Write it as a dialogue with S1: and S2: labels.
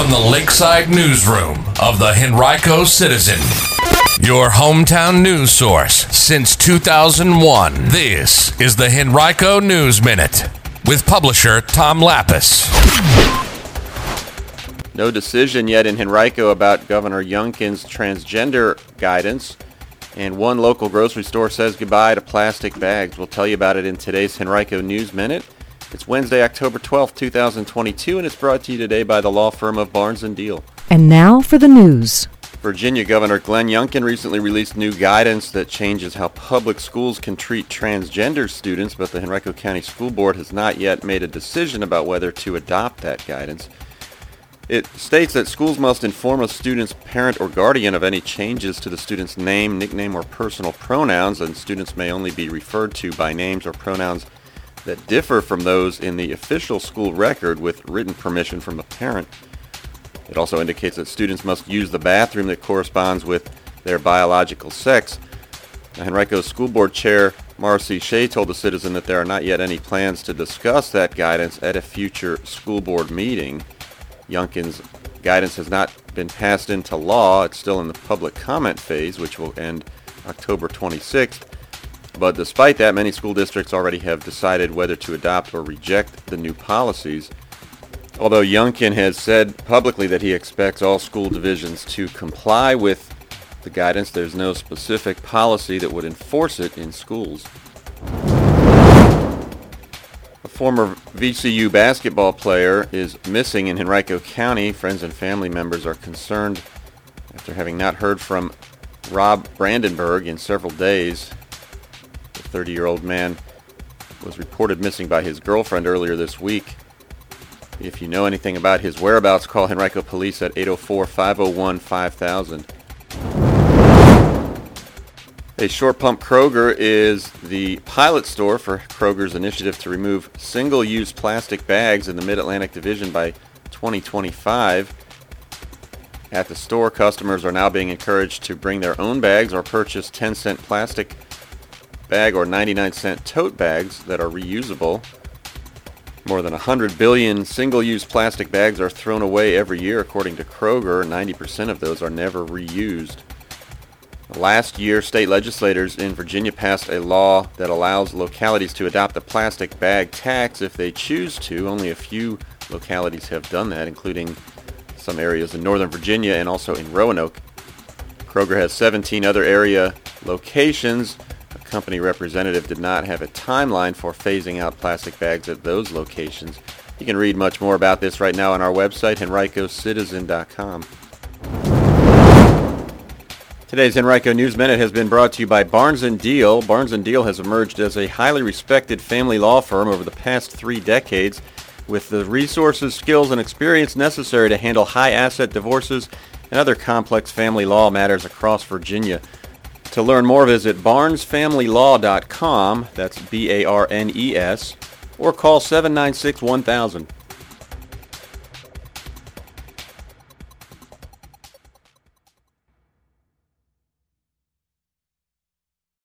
S1: from the Lakeside Newsroom of the Henrico Citizen, your hometown news source since 2001. This is the Henrico News Minute with publisher Tom Lappas.
S2: No decision yet in Henrico about Governor Youngkin's transgender guidance. And one local grocery store says goodbye to plastic bags. We'll tell you about it in today's Henrico News Minute. It's Wednesday, October 12th, 2022, and it's brought to you today by the law firm of Barnes & Diehl.
S3: And now for the news.
S2: Virginia Governor Glenn Youngkin recently released new guidance that changes how public schools can treat transgender students, but the Henrico County School Board has not yet made a decision about whether to adopt that guidance. It states that schools must inform a student's parent or guardian of any changes to the student's name, nickname, or personal pronouns, and students may only be referred to by names or pronouns that differ from those in the official school record with written permission from the parent. It also indicates that students must use the bathroom that corresponds with their biological sex. Henrico School Board Chair Marcy Shea told the Citizen that there are not yet any plans to discuss that guidance at a future school board meeting. Youngkin's guidance has not been passed into law. It's still in the public comment phase, which will end October 26th. But despite that, many school districts already have decided whether to adopt or reject the new policies. Although Youngkin has said publicly that he expects all school divisions to comply with the guidance, there's no specific policy that would enforce it in schools. A former VCU basketball player is missing in Henrico County. Friends and family members are concerned after having not heard from Rob Brandenburg in several days. 30-year-old man was reported missing by his girlfriend earlier this week. If you know anything about his whereabouts, call Henrico Police at 804-501-5000. A Short Pump Kroger is the pilot store for Kroger's initiative to remove single-use plastic bags in the Mid-Atlantic Division by 2025. At the store, customers are now being encouraged to bring their own bags or purchase 10-cent plastic bag or 99 cent tote bags that are reusable. More than 100 billion single-use plastic bags are thrown away every year according to Kroger. 90% of those are never reused. Last year, state legislators in Virginia passed a law that allows localities to adopt a plastic bag tax if they choose to. Only a few localities have done that, including some areas in Northern Virginia and also in Roanoke. Kroger has 17 other area locations company representative did not have a timeline for phasing out plastic bags at those locations. You can read much more about this right now on our website, henricocitizen.com. Today's Henrico News Minute has been brought to you by Barnes & Diehl. Barnes & Diehl has emerged as a highly respected family law firm over the past three decades with the resources, skills, and experience necessary to handle high asset divorces and other complex family law matters across Virginia. To learn more, visit barnesfamilylaw.com, that's B-A-R-N-E-S, or call 796-1000.